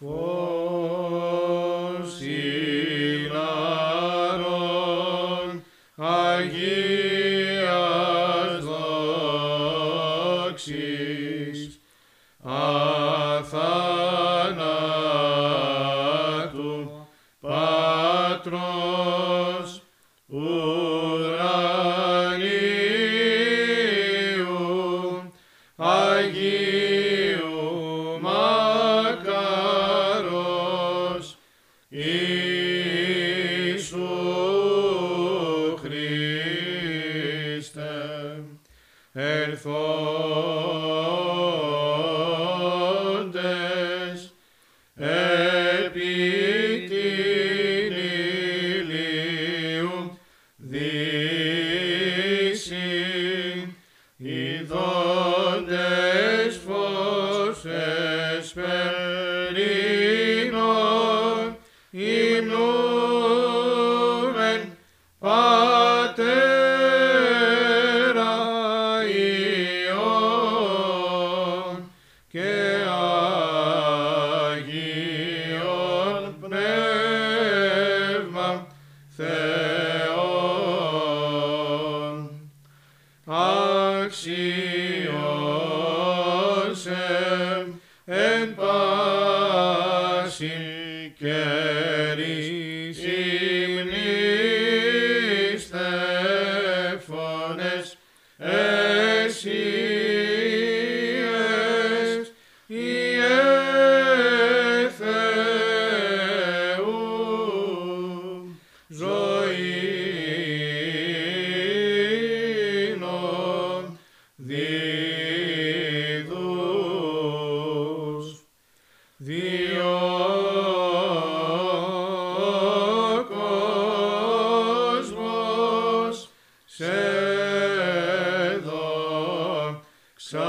φως ηλαρών Αγίας δόξης αθανάτου Πατρός ουρανίου Αγίου el fondo. Αξιώσε εν πάση καιρής κόσμος σε δόξα